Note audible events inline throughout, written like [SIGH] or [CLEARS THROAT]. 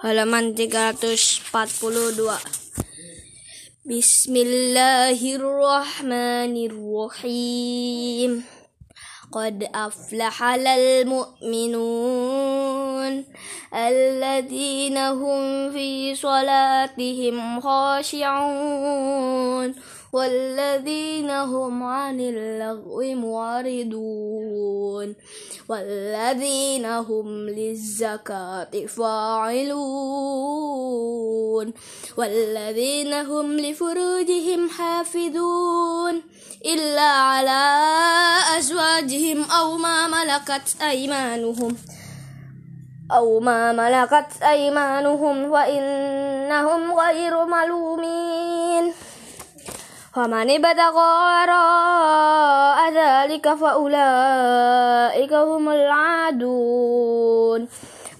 halaman 342 Bismillahirrahmanirrahim. قد أفلح المؤمنون الذين هم في صلاتهم خاشعون والذين هم عن اللغو معرضون والذين هم للزكاة فاعلون والذين هم لفروجهم حافظون إلا على أزواجهم أو ما ملكت أيمانهم أو ما ملكت أيمانهم وإنهم غير ملومين فمن ابتغى وراء ذلك فأولئك هم العادون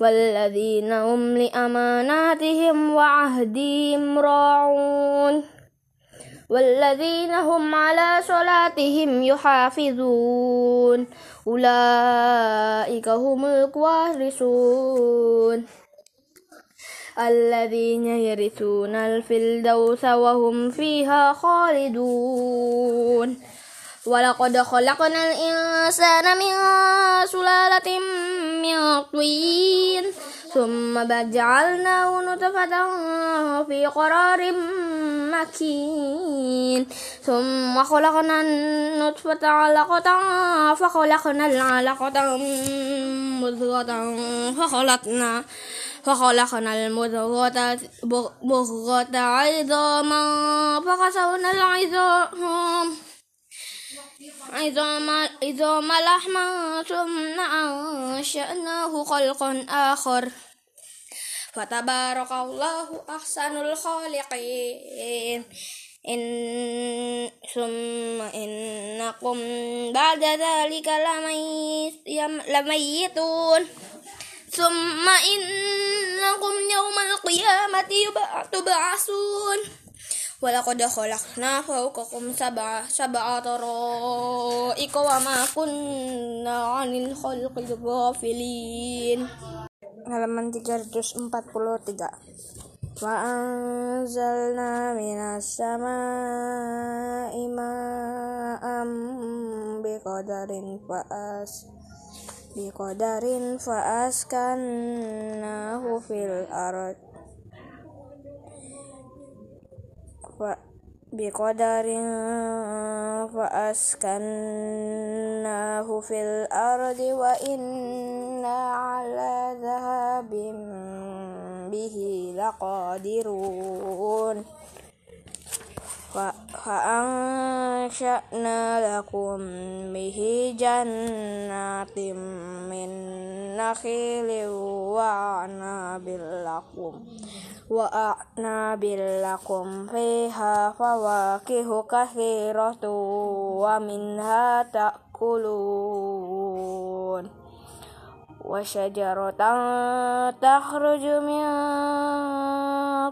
والذين هم لأماناتهم وعهدهم راعون والذين هم على صلاتهم يحافظون أولئك هم الوارثون الذين يرثون الفردوس وهم فيها خالدون. ولقد خلقنا الإنسان من سلالة من طين ثم جعلناه نطفة في قرار مكين. ثم خلقنا النطفة علقة فخلقنا العلقة مضغة فخلقنا فخلقنا المضغة مضغة عظاما فكسونا العظام عظام عظام لحما ثم أنشأناه خلقا آخر فتبارك الله أحسن الخالقين إن ثم إنكم بعد ذلك لميتون ثم إنكم يوم القيامة تبعثون ولقد خلقنا فوقكم سبع سبع طرائق وما كنا عن الخلق غافلين halaman 343 وأنزلنا من السماء ماء بقدر فأس بقدر فأسكناه في الأرض بقدر فأسكناه في الأرض وإنا على ذهاب به لقادرون فأنشأنا لكم به جنات من نخيل وأعناب لكم وأعناب لكم فيها فواكه كثيرة ومنها تأكلون وشجرة تخرج من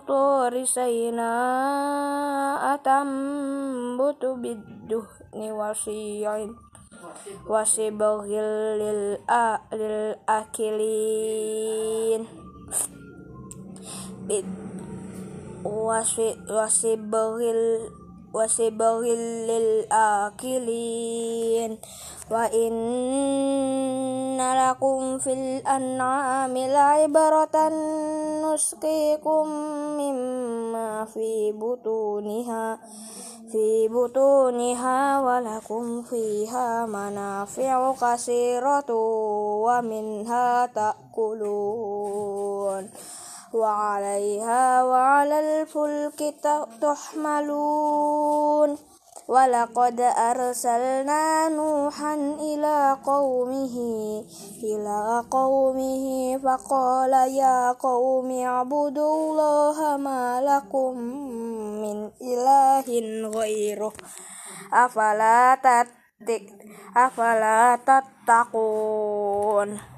طور سيناء تنبت بالدهن وصيع وصبغ للآكلين وصبغ للآكلين وإن لكم في الأنعام لعبرة نسقيكم مما في بطونها في بطونها ولكم فيها منافع كثيرة ومنها تأكلون. وعليها وعلى الفلك تحملون. ولقد أرسلنا نوحا إلى قومه إلى قومه فقال يا قوم اعبدوا الله ما لكم من إله غيره أفلا أفلا تتقون؟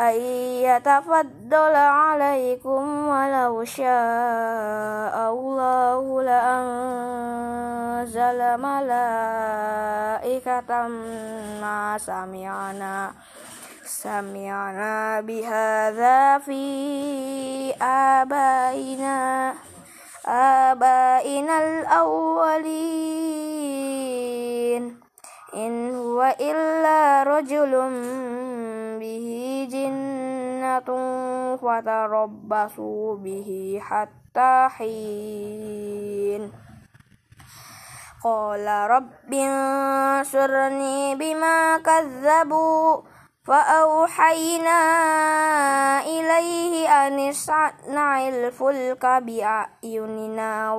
أن يتفضل عليكم ولو شاء الله لأنزل ملائكة ما سمعنا سمعنا بهذا في آبائنا آبائنا الأولين. إن هو إلا رجل به جنة فتربصوا به حتى حين. قال رب انصرني بما كذبوا. فأوحينا إليه أن اصنع الفلك بأعيننا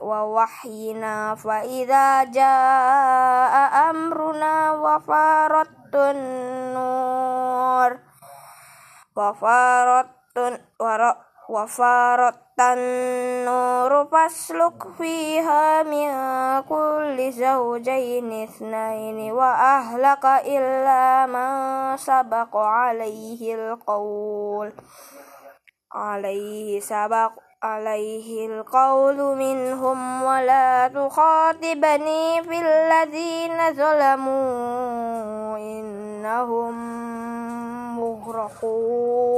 ووحينا فإذا جاء أمرنا وفارت النور وفارت وفارت النور فاسلك فيها من كل زوجين اثنين وأهلك إلا من سبق عليه القول. عليه سبق عليه القول منهم ولا تخاطبني في الذين ظلموا. إنهم مغرقون.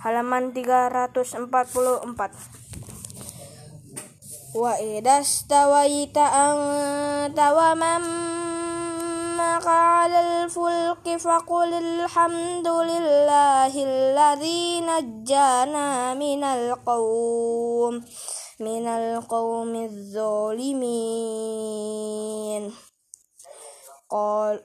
Halaman 344 wa idastawaita anta wa man maka alal fulki faqul alhamdulillahi alladhi najjana minal qawm minal qawmi zalimin qal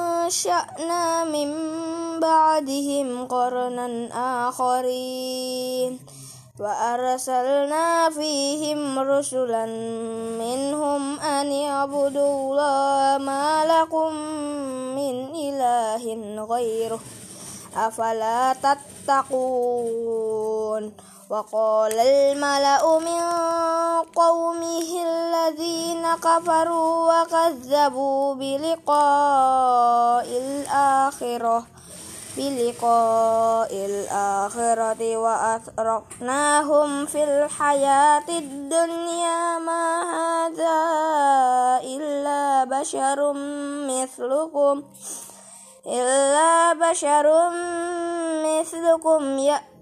أنشأنا من بعدهم قرنا آخرين وأرسلنا فيهم رسلا منهم أن يعبدوا الله ما لكم من إله غيره أفلا تتقون وقال الملأ من قومه الذين كفروا وكذبوا بلقاء الآخرة بلقاء الآخرة وأثرفناهم في الحياة الدنيا ما هذا إلا بشر مثلكم إلا بشر مثلكم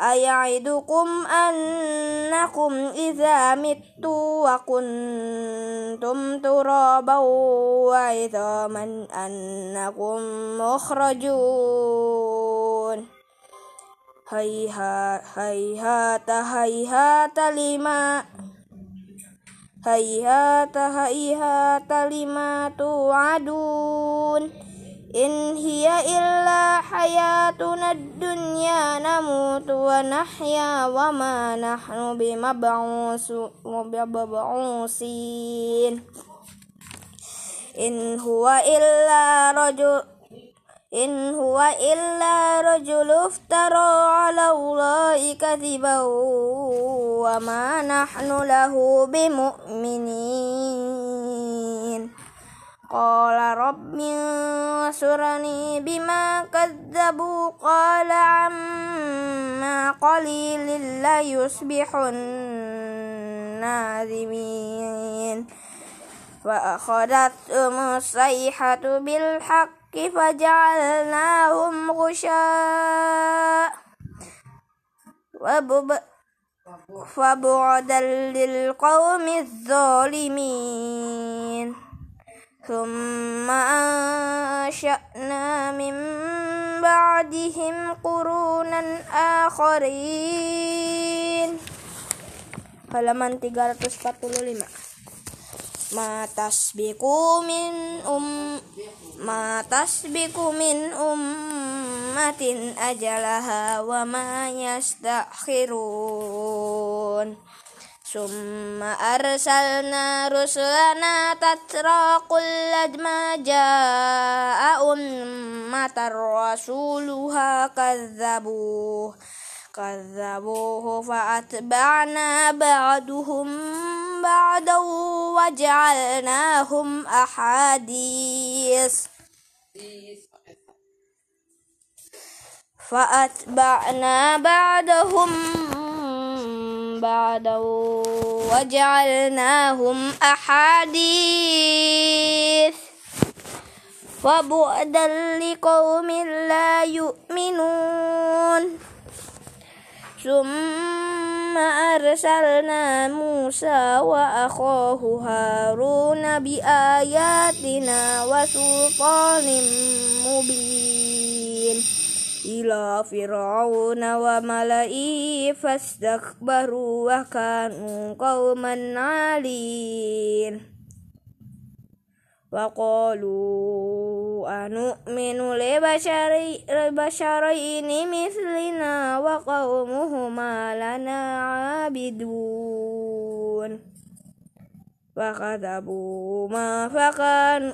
أيعدكم أنكم إذا متوا وكنتم ترابا وعظاما أنكم مخرجون هيهات هيهات لما هيهات هيهات لما توعدون إن هي إلا حياتنا الدنيا نموت ونحيا وما نحن بمبعوثين. إن هو إلا رجل إن هو إلا رجل افترى على الله كذبا وما نحن له بمؤمنين. قال رب انصرني بما كذبوا. قال عما قليل ليصبحن نادمين فأخذتهم الصيحة بالحق فجعلناهم غشاء. فبعدا للقوم الظالمين. ثم أنشأنا من بعدهم قرونا آخرين halaman 345 ma tasbiqu min um ma tasbiqu min ummatin ajalaha wa ma yastakhirun ثم أرسلنا رسلنا تترى كل ما جاء أمة رسولها كذبوه كذبوه فأتبعنا بعدهم بعدا وجعلناهم أحاديث. فأتبعنا بعدهم بعدا وجعلناهم أحاديث. وبعدا لقوم لا يؤمنون. ثم أرسلنا موسى وأخاه هارون بآياتنا وسلطان مبين. إلى فرعون وملئه فاستكبروا وكانوا قوما عالين وقالوا أنؤمن لبشرين مثلنا وقومهما لنا عابدون فكذبوا ما فكانوا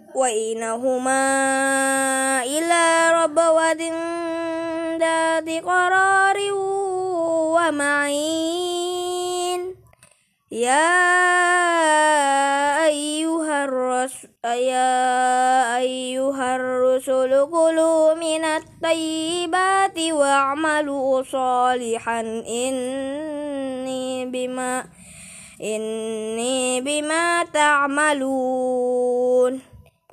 وإنهما إلى ربوة ذات قرار ومعين. يا أيها الرسول يا أيها الرسل كلوا من الطيبات واعملوا صالحا. إني بما إني بما تعملون.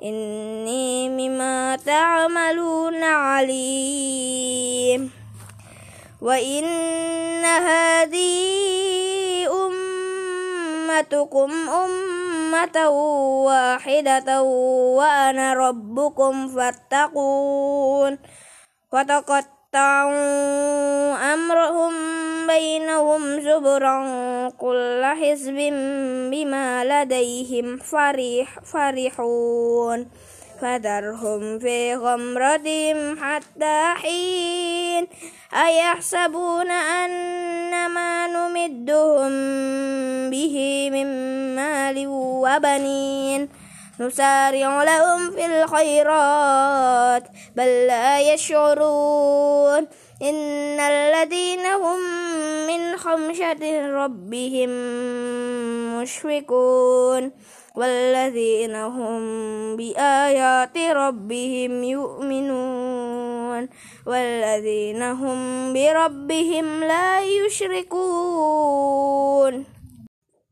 إني مما تعملون عليم. وإن هذه أمتكم أمة واحدة وأنا ربكم فاتقون. وتقطعوا أمرهم بينهم زبرا كل حزب بما لديهم فرح فرحون. فذرهم في غمرتهم حتى حين. أيحسبون أن ما نمدهم به من مال وبنين؟ نسارع لهم في الخيرات بل لا يشعرون. إن الذين هم من خمشة ربهم مشفقون. والذين هم بآيات ربهم يؤمنون. والذين هم بربهم لا يشركون.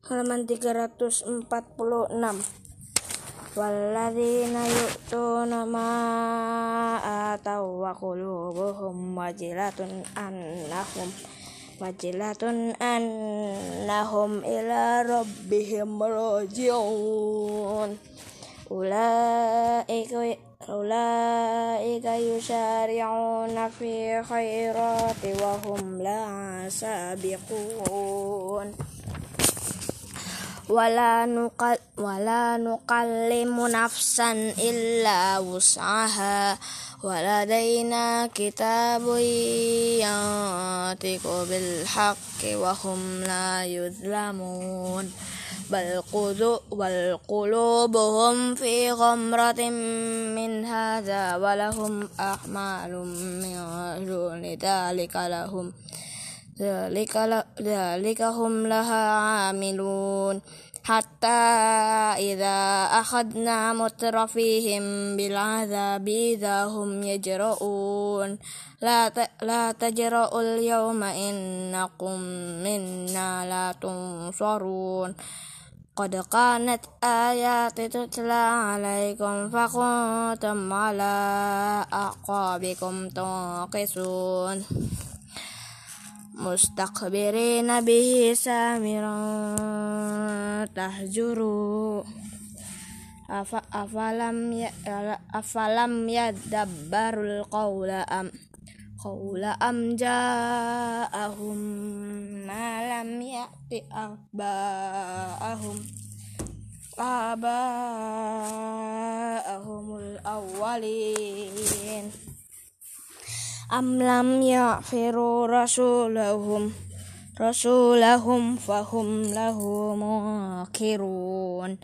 Halaman 346 والذين يؤتون ما آتوا وقلوبهم وجلة أنهم وجلة أنهم إلى ربهم راجعون. أولئك أولئك يسارعون في خيرات وهم لا سابقون. Wala nukal wala nukallimu nafsan illa wus'aha ولدينا كتاب ينطق بالحق وهم لا يظلمون. بل قلوبهم في غمرة من هذا ولهم أعمال من دون ذلك لهم. ذلك, ذلك هم لها عاملون. حتى إذا أخذنا مترفيهم بالعذاب إذا هم يجرؤون. لا لا تجرؤوا اليوم إنكم منا لا تنصرون. قد كانت آيات تتلى عليكم فكنتم على أعقابكم تنقصون. مستكبرين به سامرا تهجروا. أفلم أفلم يدبروا القول أم قول أم جاءهم ما لم يأت آباءهم آباءهم الأولين. أم لم يغفروا رسولهم رسولهم فهم له منكرون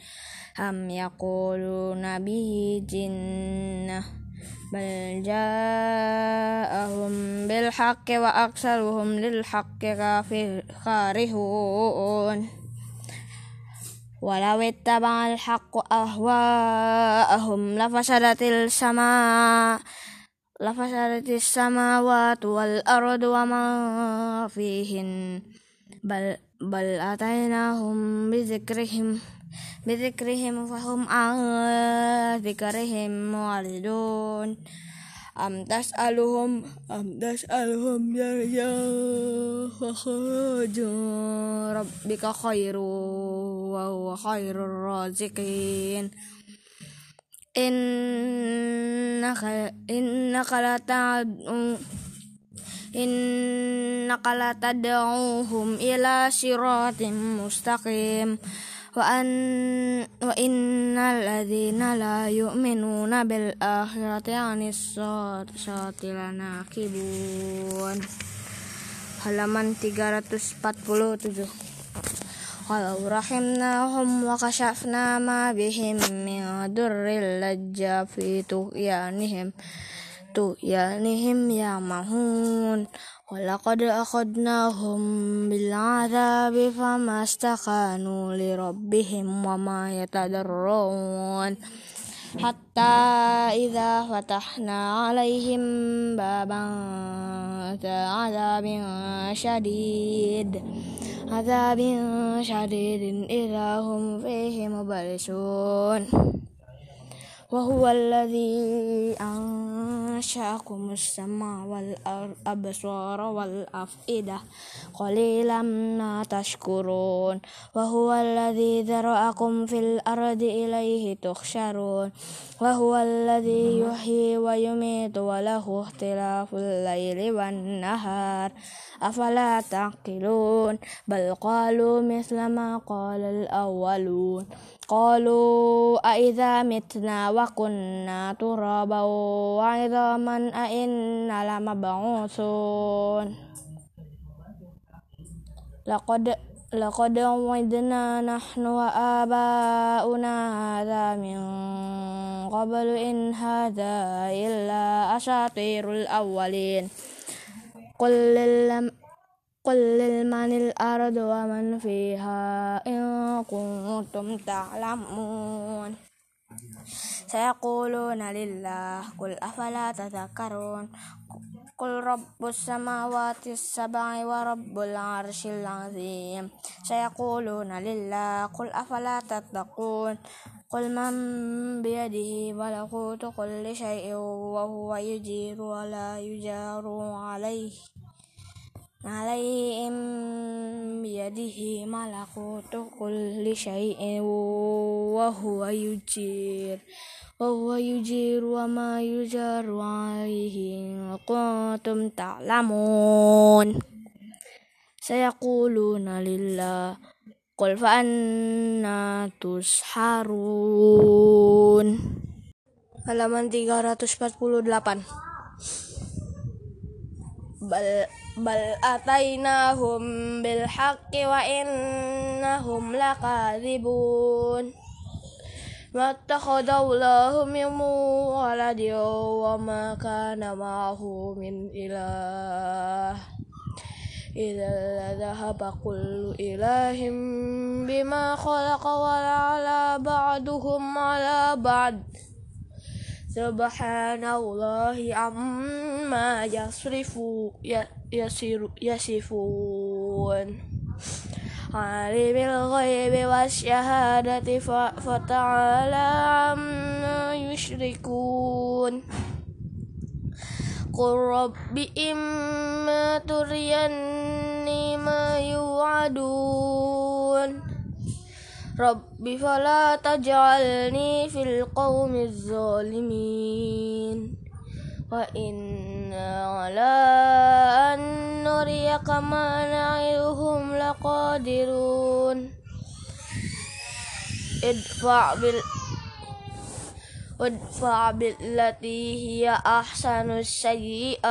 أم يقولون به جنة بل جاءهم بالحق وأكثرهم للحق كارهون ولو اتبع الحق أهواءهم لفسدت السماء. لفسدت السماوات والأرض وما فيهن. بل, بل أتيناهم بذكرهم بذكرهم فهم عن ذكرهم معرضون. أم تسألهم أم تسألهم يرجع فخرج ربك خير وهو خير الرازقين. إنك إنك لتدعو إنك لتدعوهم إلى صراط مستقيم. وأن وإن الذين لا يؤمنون بالآخرة عن الصراط لناكبون. halaman 347 ولو رحمناهم وكشفنا ما بهم من ضر لجا في طغيانهم طغيانهم يعمهون. ولقد أخذناهم بالعذاب فما استكانوا لربهم وما يتضرعون. حتى إذا فتحنا عليهم بابا عذاب شديد. عذاب شديد إذا هم فيه مبلسون وهو الذي أنشأكم السماء والأبصار والأفئدة. قليلا ما تشكرون. وهو الذي ذرأكم في الأرض إليه تخشرون وهو الذي يحيي ويميت وله اختلاف الليل والنهار. أفلا تعقلون؟ بل قالوا مثل ما قال الأولون. قالوا أئذا متنا وكنا ترابا وعظاما أئنا لمبعوثون. لقد لقد وعدنا نحن وآباؤنا هذا من قبل إن هذا إلا أساطير الأولين. قل قل لمن الأرض ومن فيها إن كنتم تعلمون. سيقولون لله قل أفلا تذكرون؟ قل رب السماوات السبع ورب العرش العظيم. سيقولون لله قل أفلا تتقون؟ قل من بيده ملكوت كل شيء وهو يجير ولا يجار عليه. عليهم بيده ملكوت كل شيء وهو يجير وهو يجير وما يجار عليه إن كنتم تعلمون سيقولون لله قل فأنا تسحرون halaman 348 bal بل أتيناهم بالحق وإنهم لكاذبون ما اتخذ الله من ولد وما كان معه من إله إذا ذهب كل إله بما خلق ولا على بعضهم على بعض سبحان الله عما يصفون عالم الغيب والشهادة فتعالى عما يشركون قل رب إما تريني ما يوعدون رب فلا تجعلني في القوم الظالمين وإنا على أن نريك ما نعدهم لقادرون ادفع بال وادفع بالتي هي أحسن السيئات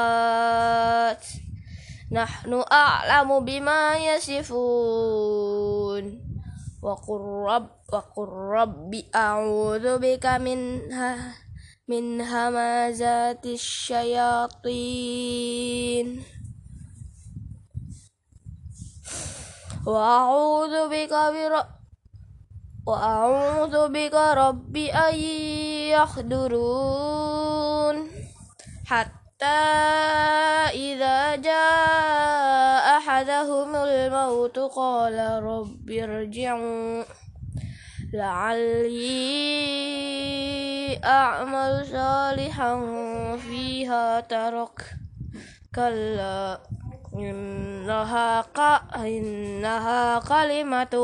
نحن أعلم بما يصفون وقل رب وقل رب أعوذ بك منها من همزات الشياطين. وأعوذ بك وأعوذ بك رب أن يحضرون. حتى إذا جاء أحدهم الموت قال رب ارجعون لعلي أعمل صالحا فيها ترك. كلا إنها إنها كلمة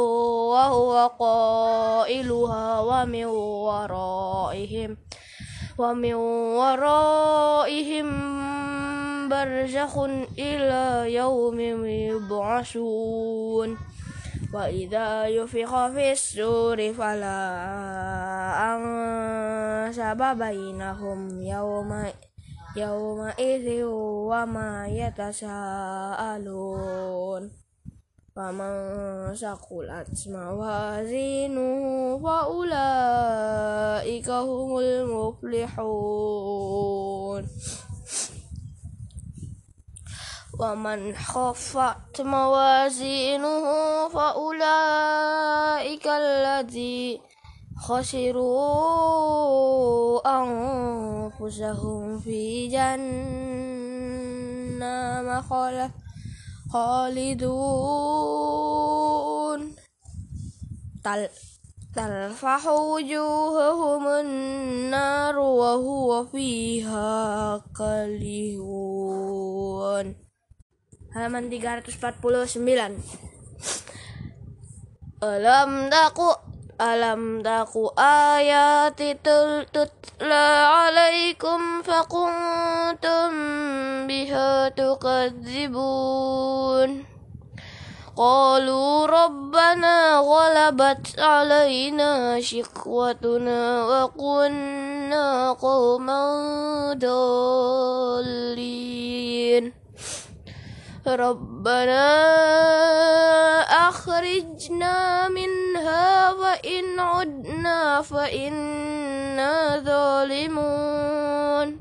وهو قائلها ومن ورائهم. ومن ورائهم برزخ إلى يوم يبعثون. وإذا يفخ في السور فلا أنسب بينهم يومئذ يومئذ وما يتساءلون. فمن ثقلت موازينه فأولئك هم المفلحون. ومن خفت موازينه فأولئك الذين خسروا أنفسهم في جهنم. خالدون. تلفح وجوههم النار وهو فيها كالهون halaman 349 Alam taku alam taku itu, tutla alaikum fakuntum biha tukadzibun. Qalu rabbana ghalabat alaina shikwatuna wa kunna qawman dhalin ربنا أخرجنا منها وإن عدنا فإنا ظالمون.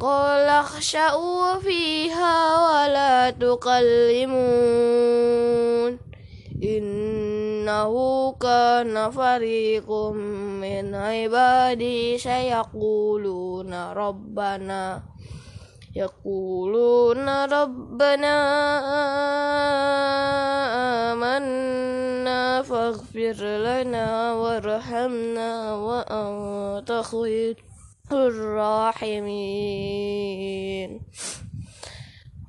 قال اخشأوا فيها ولا تكلمون. إنه كان فريق من عبادي سيقولون ربنا يقولون ربنا آمنا فاغفر لنا وارحمنا وأنت خير الراحمين.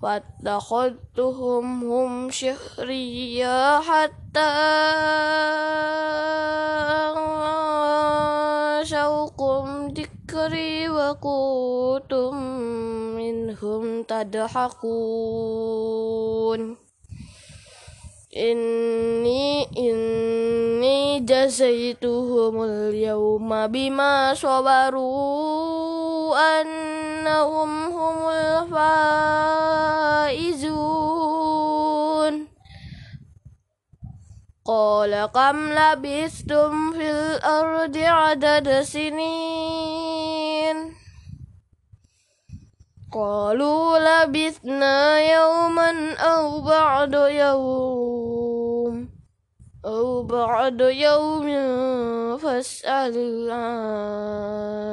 فاتخذتهم هم شهريا حتى شوقهم ذكري وكنتم منهم تضحكون إني إني جزيتهم اليوم بما صبروا أنهم هم الفائزون قال كم لبثتم في الأرض عدد سنين قالوا لبثنا يوما أو بعد يوم أو بعد يوم فاسأل العادي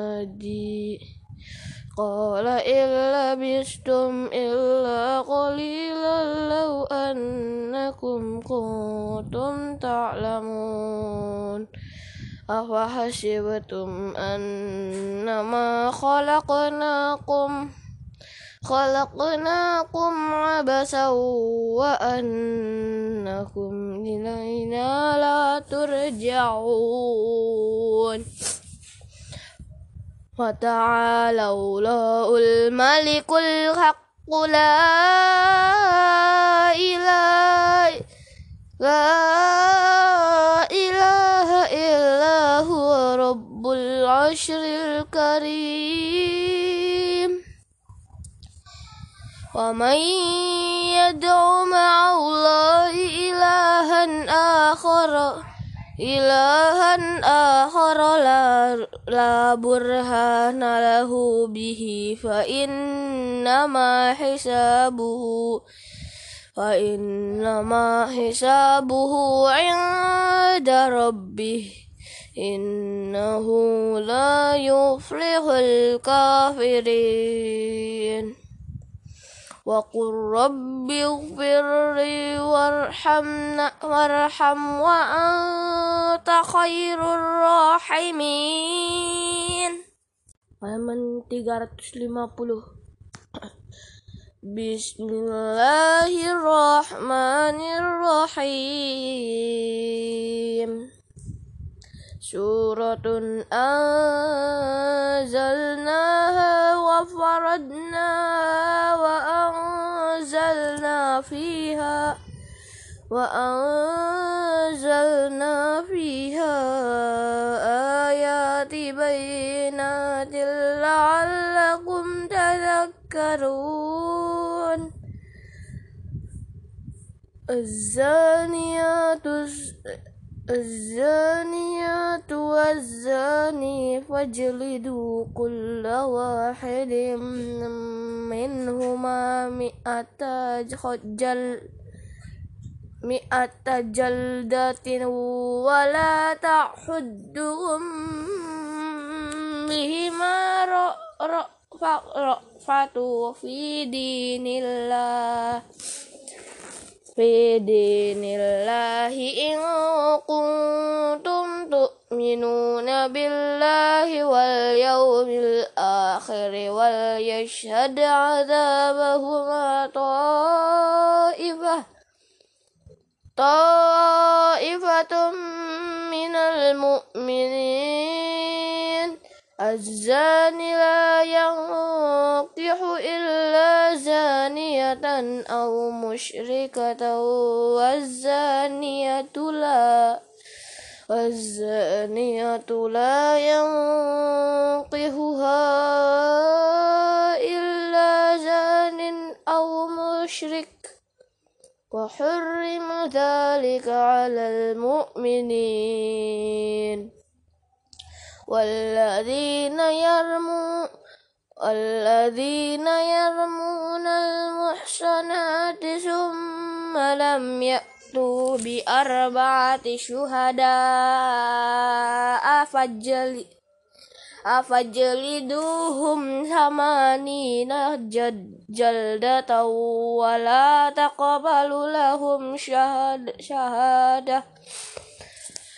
قال إن لبثتم إلا قليلا لو أنكم كنتم تعلمون أفحسبتم أنما خلقناكم خلقناكم عبسا وأنكم إلينا لا ترجعون فتعالى الله الملك الحق لا إله لا إله إلا هو رب العرش الكريم. ومن يدع مع الله إلها آخر إلها آخر لا, لا برهان له به فإنما حسابه فإنما حسابه عند ربه إنه لا يفلح الكافرين. وقل رب اغفر لي وارحمنا وارحم وأنت خير الراحمين. Halaman 350 Bismillahirrahmanirrahim. سورة أنزلناها وفرضناها وأنزلنا فيها وأنزلنا فيها آيات بينات لعلكم تذكرون. الزانيات الزانيات والزاني فاجلدوا كل واحد منهما مئة جل مئة جلدة ولا تحدهم بهما رأفة في دين الله. في دين الله إن كنتم تؤمنون بالله واليوم الآخر وليشهد عذابهما طائفة طائفة من المؤمنين. الزاني لا ينكح إلا زانية أو مشركة والزانية لا والزانية لا ينقهها إلا زان أو مشرك. وحرم ذلك على المؤمنين. والذين يرمون الذين يرمون المحصنات ثم لم يأتوا بأربعة شهداء فجل أفجلدوهم ثمانين جلدة ولا تقبل لهم شهادة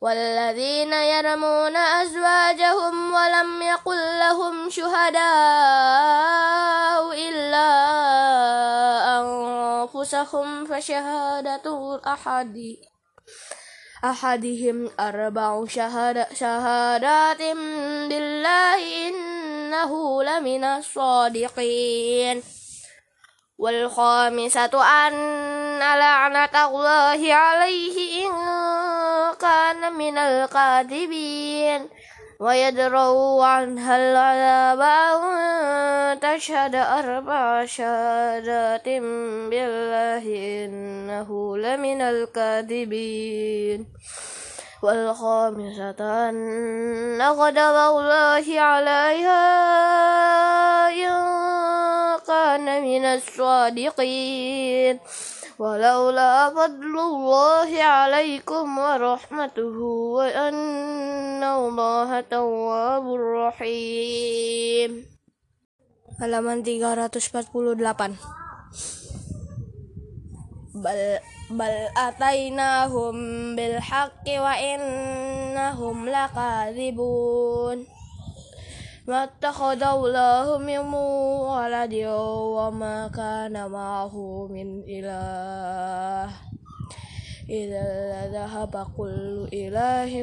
والذين يرمون أزواجهم ولم يقل لهم شهداء إلا أنفسهم فشهادة أحد أحدهم أربع شهادة شهادات بالله إنه لمن الصادقين. والخامسة أن لعنة الله عليه إن كان من الكاذبين. ويدروا عنها العذاب أن تشهد أربع شهادات بالله إنه لمن الكاذبين. والخامسة أن غضب الله عليها إن كان من الصادقين. ولولا فضل الله عليكم ورحمته وأن الله تواب رحيم. Halaman 348 bal bal atainahum bil haqqi wa innahum lakadzibun ما اتخذ الله من ولد وما كان معه من إله إذا لذهب كل إله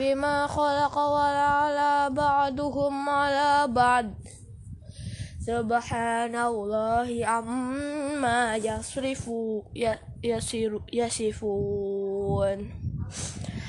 بما خلق ولعلى بعضهم على بعض. سبحان الله عما يصرفون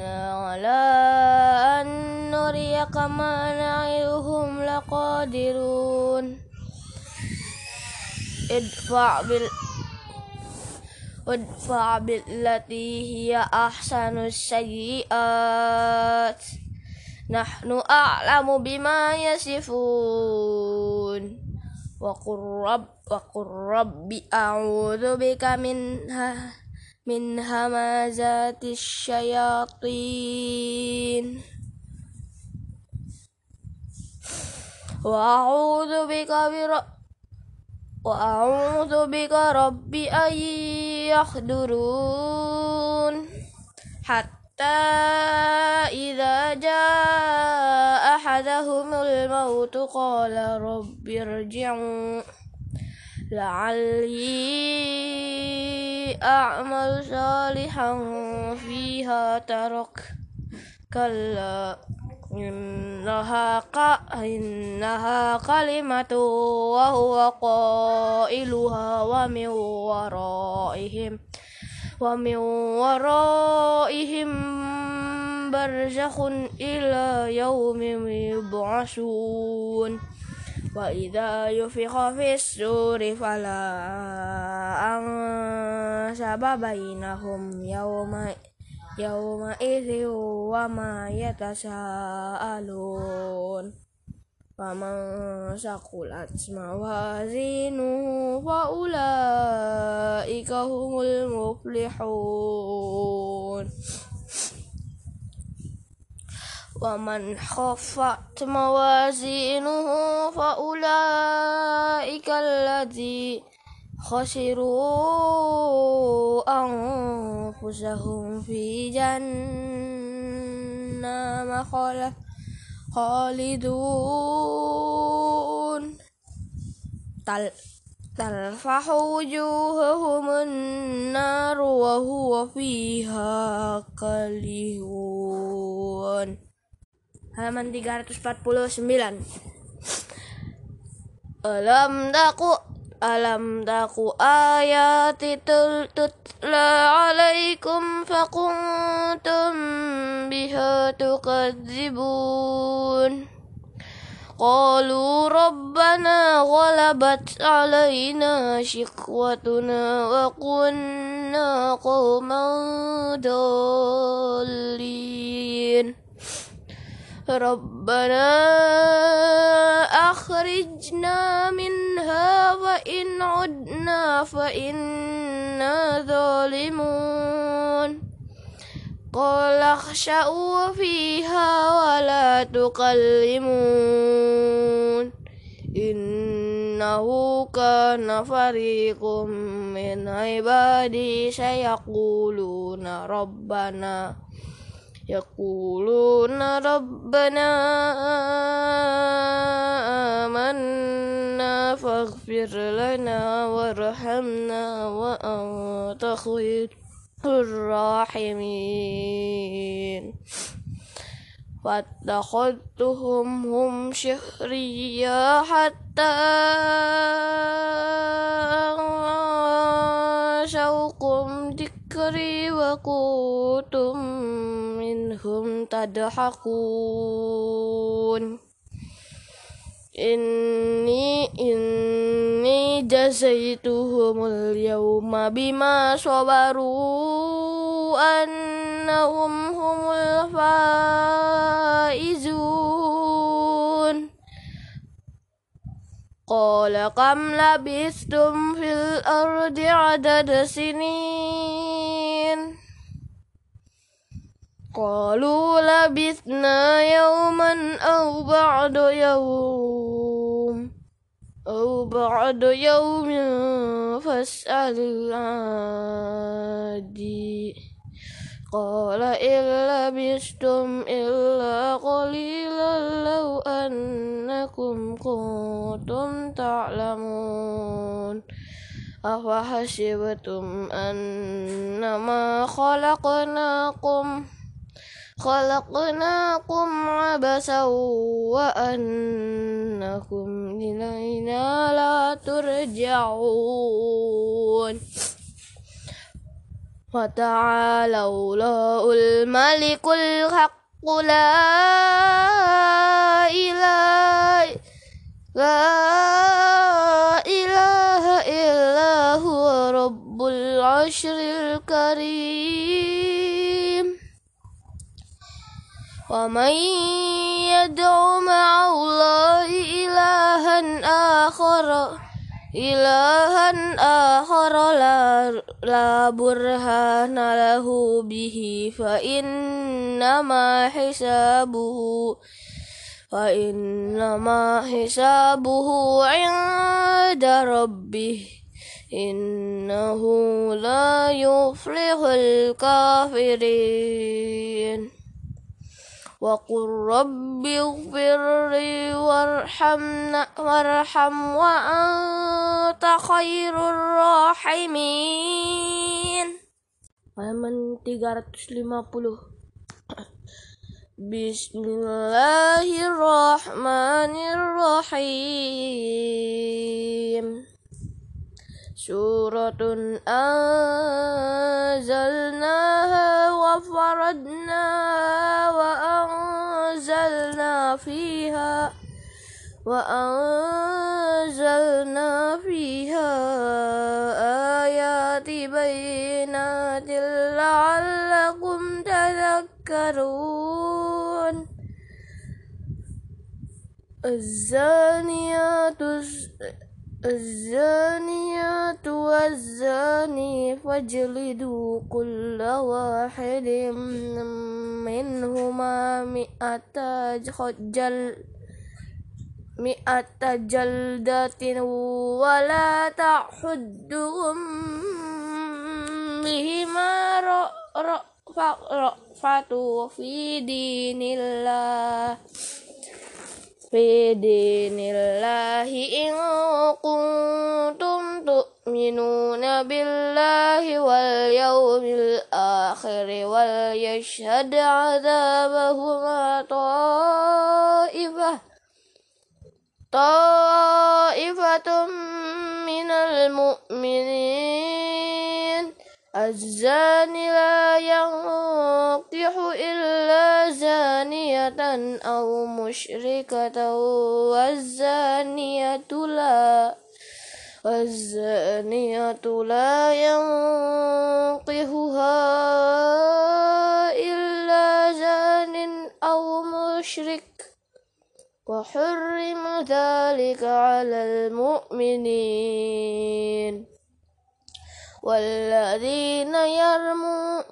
على أن نريك ما نعدهم لقادرون. ادفع بال ادفع بالتي هي أحسن السيئات. نحن أعلم بما يصفون. وقل رب وقل رب أعوذ بك منها. من همازات الشياطين. وأعوذ بك وأعوذ بك رب أن يحضرون. حتى إذا جاء أحدهم الموت قال رب ارجعون. لعلي أعمل صالحا فيها ترك. كلا إنها ق... إنها كلمة وهو قائلها ومن ورائهم ومن ورائهم برزخ إلى يوم يبعثون. وإذا يفخ في السور فلا أنسب بينهم يوم يومئذ وما يتساءلون فمن ثقلت موازينه فأولئك هم المفلحون ومن خفت موازينه فأولئك الذي خسروا أنفسهم في جنة خالدون. تلفح وجوههم النار وهو فيها كالهون. halaman 349 Alam taku Alam taku ayati tutla alaikum fakuntum biha tukadzibun قالوا ربنا غلبت علينا شقوتنا وكنا قوما ضالين ربنا أخرجنا منها وإن عدنا فإنا ظالمون. قال اخشأوا فيها ولا تكلمون. إنه كان فريق من عبادي سيقولون ربنا يقولون ربنا آمنا فاغفر لنا وارحمنا وأنت خير الراحمين. واتخذتهم هم شهريا حتى شوقهم ذكري وكنتم منهم تضحكون إني إني جزيتهم اليوم بما صبروا أنهم هم الفائزون قال كم لبثتم في الأرض عدد سنين قالوا لبثنا يوما أو بعد يوم أو بعد يوم فاسأل العادي. قال إن لبثتم إلا قليلا لو أنكم كنتم تعلمون. أفحسبتم أنما خلقناكم خلقناكم عبسا وأنكم إلينا لا ترجعون. وتعالوا له الملك الحق لا إله لا إله إلا هو رب العشر الكريم. ومن يدع مع الله إلها آخر إلها آخر لا, لا برهان له به فإنما حسابه فإنما حسابه عند ربه إنه لا يفلح الكافرين. وقل رب اغفر لي وارحمنا وارحم وأنت خير الراحمين. Halaman 350 [CLEARS THROAT] Bismillahirrahmanirrahim. سورة أنزلناها وفرضناها وأنزلنا فيها وأنزلنا فيها آيات بينات لعلكم تذكرون. الزانيات الزانيات والزاني فاجلدوا كل واحد منهما مئة جل مئة جلدة ولا تحدهم بهما رأفة في دين الله. في دين الله إن كنتم تؤمنون بالله واليوم الآخر وليشهد عذابهما طائفة طائفة من المؤمنين الزاني لا ينكح إلا زانية أو مشركة والزانية لا والزانية لا ينقهها إلا زان أو مشرك. وحرم ذلك على المؤمنين. والذين يرمون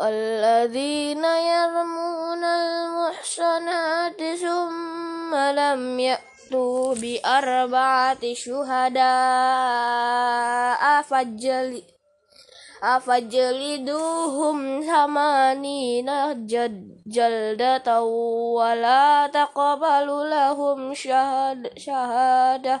الذين يرمون المحصنات ثم لم يأتوا بأربعة شهداء فجل أفجلدوهم ثمانين جلدة ولا تقبل لهم شهادة.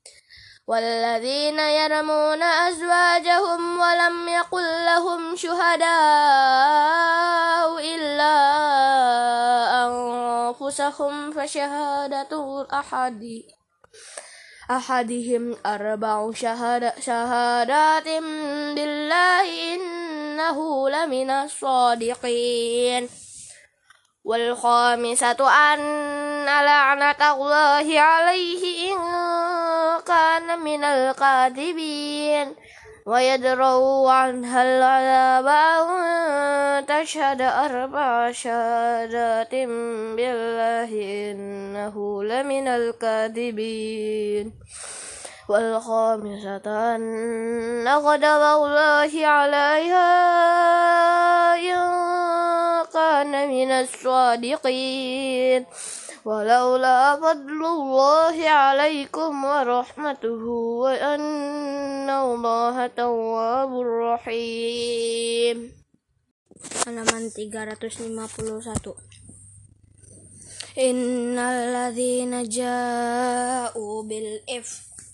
والذين يرمون أزواجهم ولم يقل لهم شهداء إلا أنفسهم فشهادة أحد أحدهم أربع شهادة شهادات بالله إنه لمن الصادقين. والخامسة أن لعنة الله عليه إن كان من الكاذبين. ويدروا عنها العذاب تشهد أربع شهادات بالله إنه لمن الكاذبين. والخامسة أن غضب الله عليها إن كان من الصادقين. ولولا فضل الله عليكم ورحمته وأن الله تواب رحيم. Halaman 351 Innalladzina ja'u bil if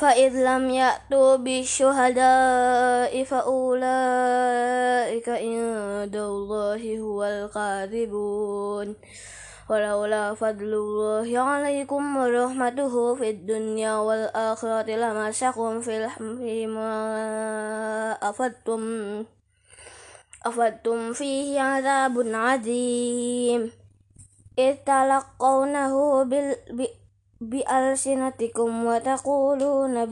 فإذ لم يأتوا بالشهداء فأولئك عند الله هو الكاذبون ولولا فضل الله عليكم ورحمته في الدنيا والآخرة لمسكم فيما أفدتم أفدتم فيه عذاب عظيم إذ تلقونه بألسنتكم وتقولون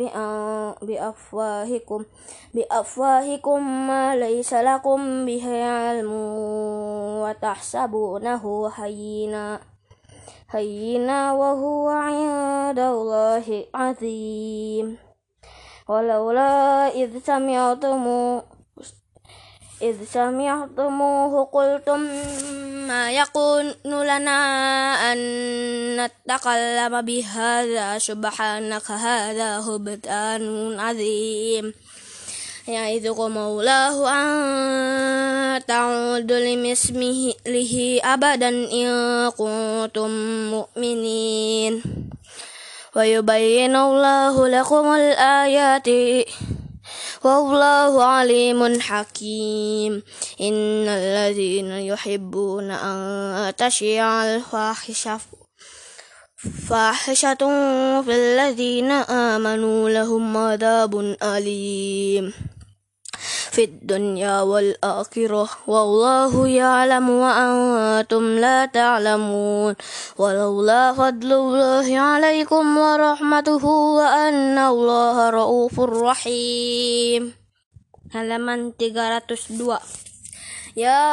بأفواهكم بأفواهكم ما ليس لكم به علم وتحسبونه هينا هينا وهو عند الله عظيم. ولولا إذ سمعتموه إذ سمعتموه قلتم ما يكون لنا أن نتكلم بهذا سبحانك هذا هبتان عظيم. يعظكم الله أن تعودوا لمثله أبدا إن كنتم مؤمنين. ويبين الله لكم الآيات والله عليم حكيم. إن الذين يحبون أن تشيع الفاحشة. فاحشة في الذين آمنوا لهم عذاب أليم. في الدنيا والآخرة. والله يعلم وأنتم لا تعلمون. ولولا فضل الله عليكم ورحمته وأن الله رؤوف رحيم. halaman 302 يا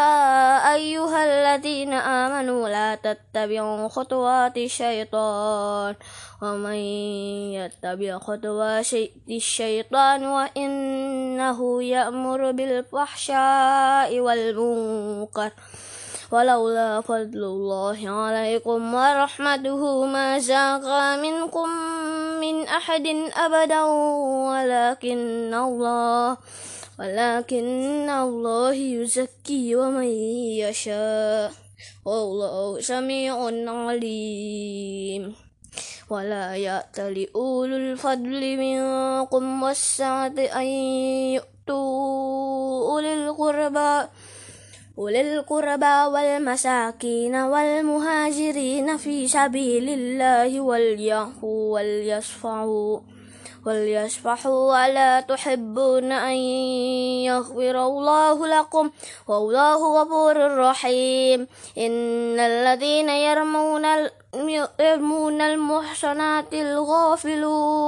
أيها الذين آمنوا لا تتبعوا خطوات الشيطان. ومن يتبع خطوات الشيطان وإنه يأمر بالفحشاء والمنكر فلولا فضل الله عليكم ورحمته ما زاغ منكم من أحد أبدا ولكن الله ولكن الله يزكي ومن يشاء. والله سميع عليم. ولا يأتل أولو الفضل منكم والسعة أن يؤتوا أولي القربى أولي القربى والمساكين والمهاجرين في سبيل الله وليعفوا وليصفحوا وليصفحوا ولا تحبون أن يغفر الله لكم والله غفور رحيم. إن الذين يرمون يرمون المحصنات الغافلات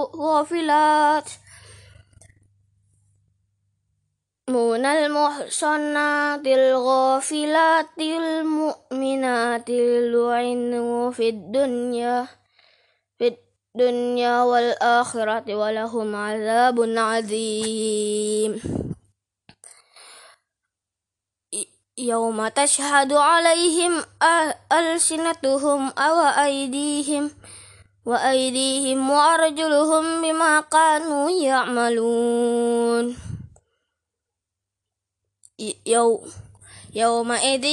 من المحصنات الغافلات المؤمنات لعنوا في الدنيا في الدنيا والآخرة ولهم عذاب عظيم. يوم تشهد عليهم ألسنتهم أو أيديهم وأيديهم وأرجلهم بما كانوا يعملون. يوم يومئذ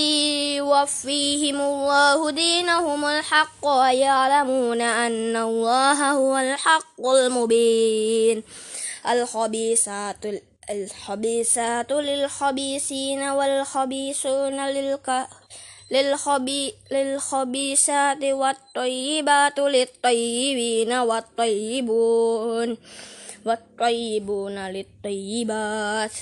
يوفيهم الله دينهم الحق ويعلمون أن الله هو الحق المبين. الخبيثات الخبيثات للخبيثين والخبيثون للك للخبي للخبيثات والطيبات للطيبين والطيبون والطيبون للطيبات.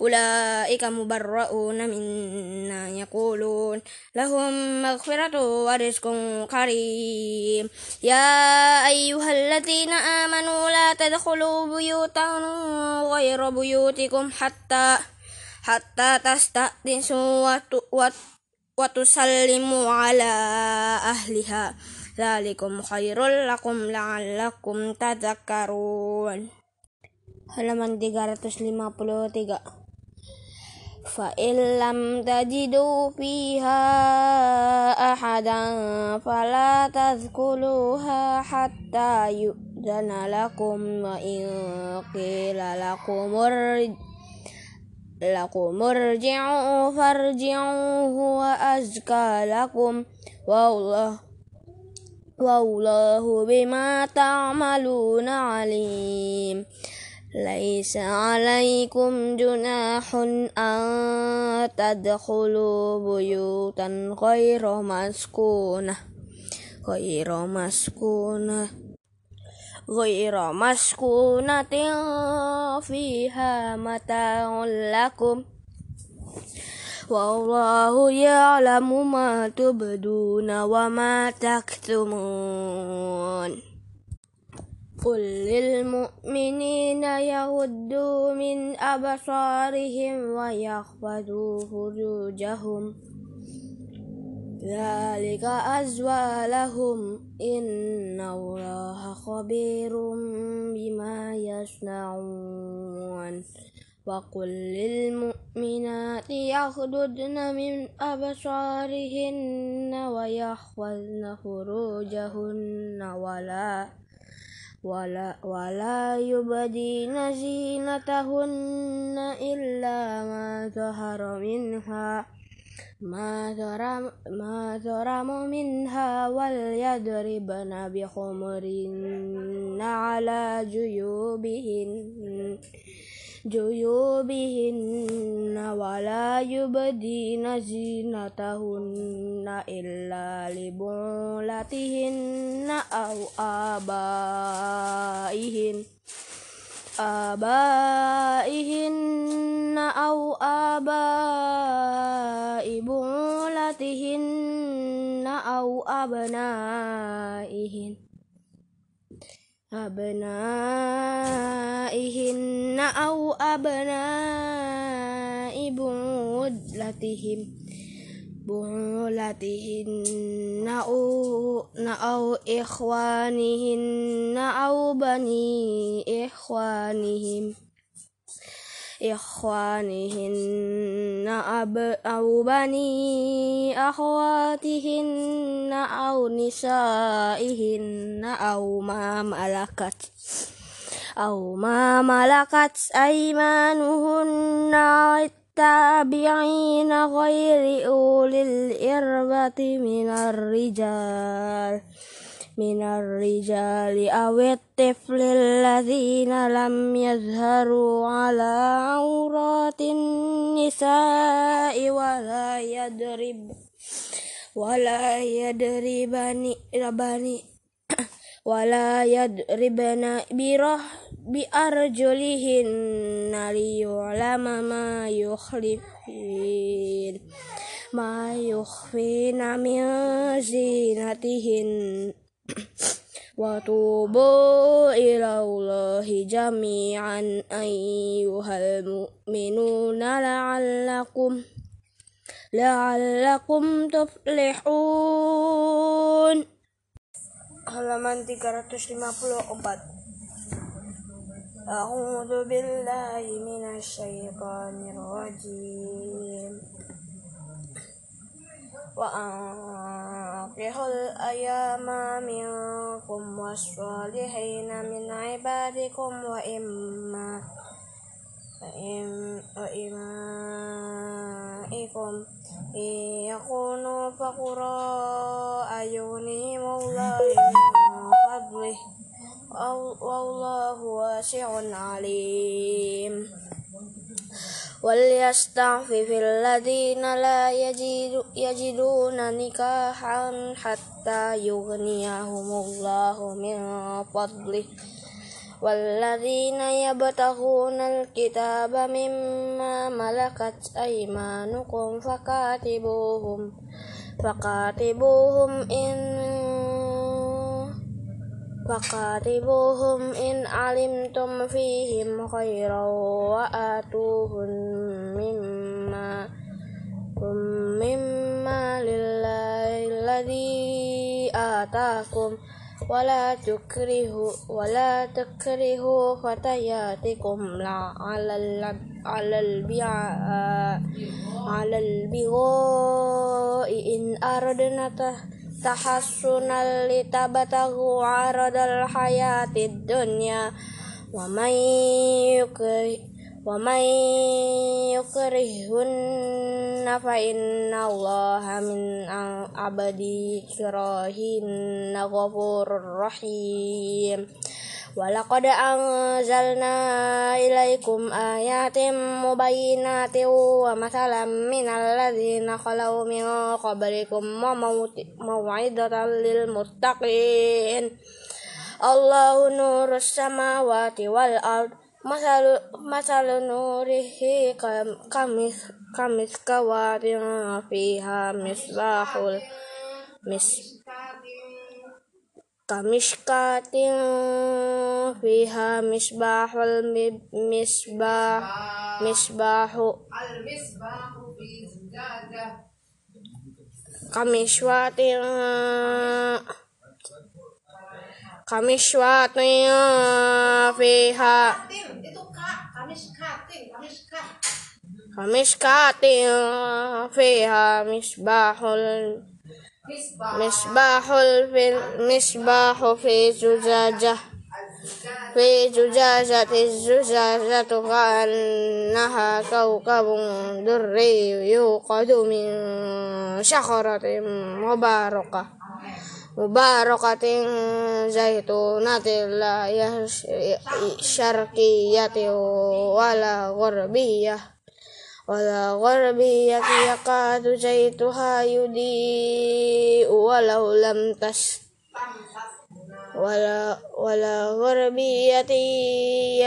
أولئك مبرؤون مما يقولون. لهم مغفرة ورزق كريم. يا أيها الذين آمنوا لا تدخلوا بيوتا غير بيوتكم حتى حتى تستأنسوا وتسلموا على أهلها. ذلكم خير لكم لعلكم تذكرون. Halaman 353 فإن لم تجدوا فيها أحدا فلا تذكروها حتى يؤذن لكم وإن قيل لكم لكم ارجعوا فارجعوا هو أزكى لكم والله والله بما تعملون عليم. ليس عليكم جناح أن تدخلوا بيوتا غير مسكونة غير مسكونة غير مسكونة فيها متاع لكم والله يعلم ما تبدون وما تكتمون. قل للمؤمنين يغضوا من أبصارهم ويخفضوا فروجهم ذلك أزوى لهم إن الله خبير بما يصنعون وقل للمؤمنات يغضضن من أبصارهن ويحفظن فروجهن ولا ولا, ولا يبدين زينتهن إلا ما ظهر منها. ما ظهر ما ظهر منها وليضربن بخمرهن على جيوبهن جيوبهن ولا يبدين زينتهن إلا لبعولتهن أو آبائهن آبائهن أو آباء بعولتهن أو أبنائهن. أبنائهن أو أبناء بعولتهم بعولتهن أو إخوانهن أو بني إخوانهم. إخوانهن أب أو بني أخواتهن أو نسائهن أو ما ملكت أو ما ملكت أيمانهن. التابعين غير أولي الإربة من الرجال من الرجال أو الطفل الذين لم يظهروا على عورات النساء ولا يضرب ولا يضربن ولا يضربن بره بأرجلهن ليعلم ما يخلفين ما يخفين من زينتهن وتوبوا إلى الله جميعا أيها المؤمنون لعلكم لعلكم تفلحون halaman 354 أعوذ بالله من الشيطان الرجيم. وأنكحوا الأيام منكم والصالحين من عبادكم وإما وإمائكم. إن يكونوا فقراء يغنيهم الله من فضله. والله واسع عليم وليستعفف الذين لا يجدون نكاحا حتى يغنيهم الله من فضله والذين يبتغون الكتاب مما ملكت أيمانكم فكاتبوهم فكاتبوهم إن فقاتبوهم إن علمتم فيهم خيرا وآتوهم مما مما لله الذي آتاكم ولا تكرهوا ولا تكرهوا فتياتكم على على البغاء إن أردنا تحسنا لتبتغوا عرض الحياة الدنيا. ومن يكره ومن يكرهن فإن الله من عبد كراهن غفور رحيم ولقد أنزلنا إليكم آيات مبينات ومثلا من الذين خلوا من قبلكم وموعظة للمتقين الله نور السماوات والأرض مثل, مثل نوره كمسكوات فيها مصباح كمشكاة فيها مصباح المصباح مصباح المصباح في زجاجة كمشواة كمشواة فيها كمشكاة فيها مصباح مصباح المصباح في زجاجة. في زجاجة الزجاجة كأنها كوكب دري يوقد من شجرة مباركة مباركة زيتونة لا شرقية ولا غربية. ولا غربية يكاد زيتها يضيء ولو لم تس ولا ولا غربية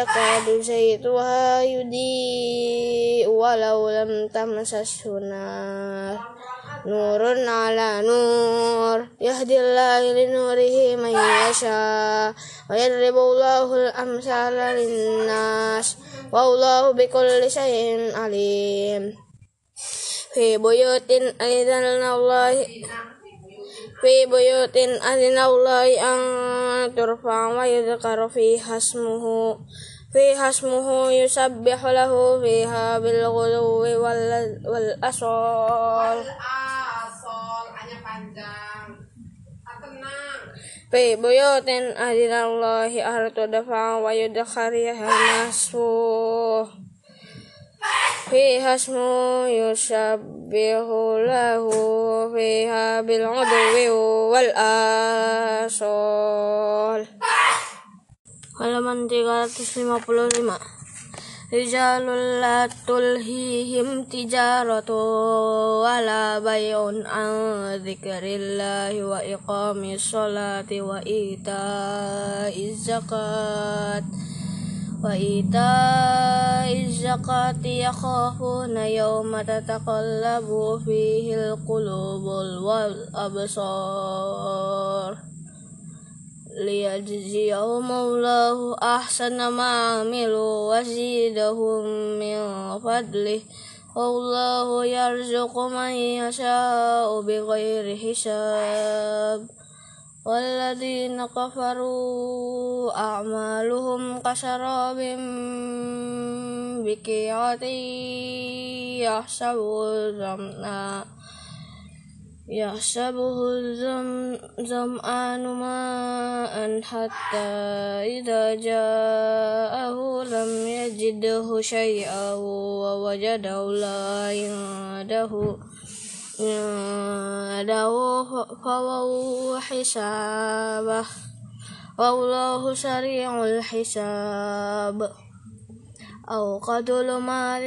يكاد زيتها يضيء ولو لم تمسسه نار نور على نور يهدي الله لنوره من يشاء ويضرب الله الأمثال للناس والله بكل شيء عليم في بيوت أذن الله في بيوت أذن الله أن ترفع ويذكر فيها اسمه فيها اسمه يسبح له فيها بالغدو والأصال في بيوت أذن الله أن تدفع ويدخرها مسفوح فيها اسمه يسبح له فيها بالغدو والآصال halaman 355 Rijalul la tulhihim tijaratu wala bay'un an dzikrillahi wa iqamis sholati wa ita'iz zakat wa ita'iz zakati yakhafuna yawma tataqallabu fihi al-qulubul wal absar ليجزيهم الله أحسن ما عملوا وزيدهم من فضله. والله يرزق من يشاء بغير حساب. والذين كفروا أعمالهم كسراب بكيعة يحسبه الظمآن يحسبه الظمآن ماء حتى إذا جاءه لم يجده شيئا ووجد الله عنده عنده فوهو حسابه والله سريع الحساب. أو كظلمات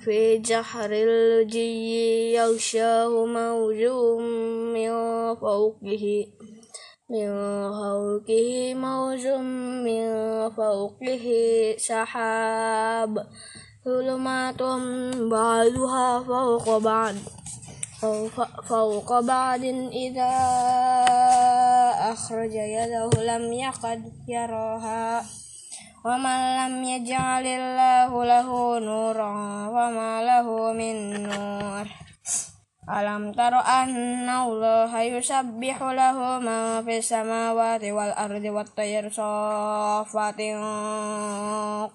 في جحر الجي يغشاه موج من فوقه من فوقه موج من فوقه سحاب. ظلمات بعضها فوق بعض فوق بعض إذا أخرج يده لم يقد يراها. ومن لم يجعل الله له نورا فما له من نور ألم تر أن الله يسبح له ما في السماوات والأرض والطير صافات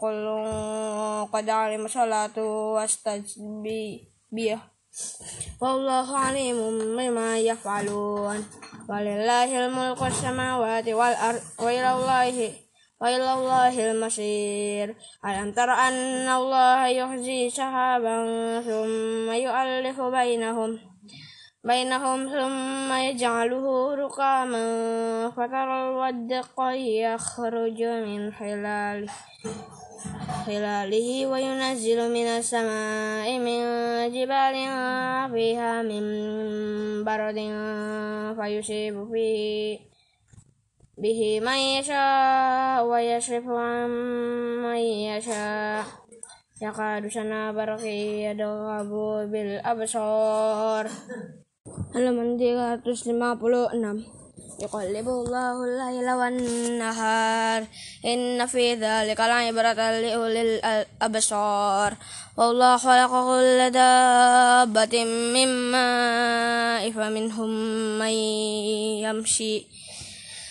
كل قد علم صلاته واستجبيه والله عليم بما يفعلون ولله الملك السماوات والأرض وإلى الله وإلى الله المصير. ألم تر أن الله يحيي سحابا ثم يؤلف بينهم بينهم ثم يجعله رقاما فترى الودق يخرج من خلاله خلاله وينزل من السماء من جبال فيها من برد فيصيب فيه به من يشاء ويصرف عن من يشاء يكاد سنا برقه يذهب بالأبصار halaman 356 يقلب الله الليل والنهار إن في ذلك لعبرة لأولي الأبصار والله خلق كل دابة من ماء فمنهم من يمشي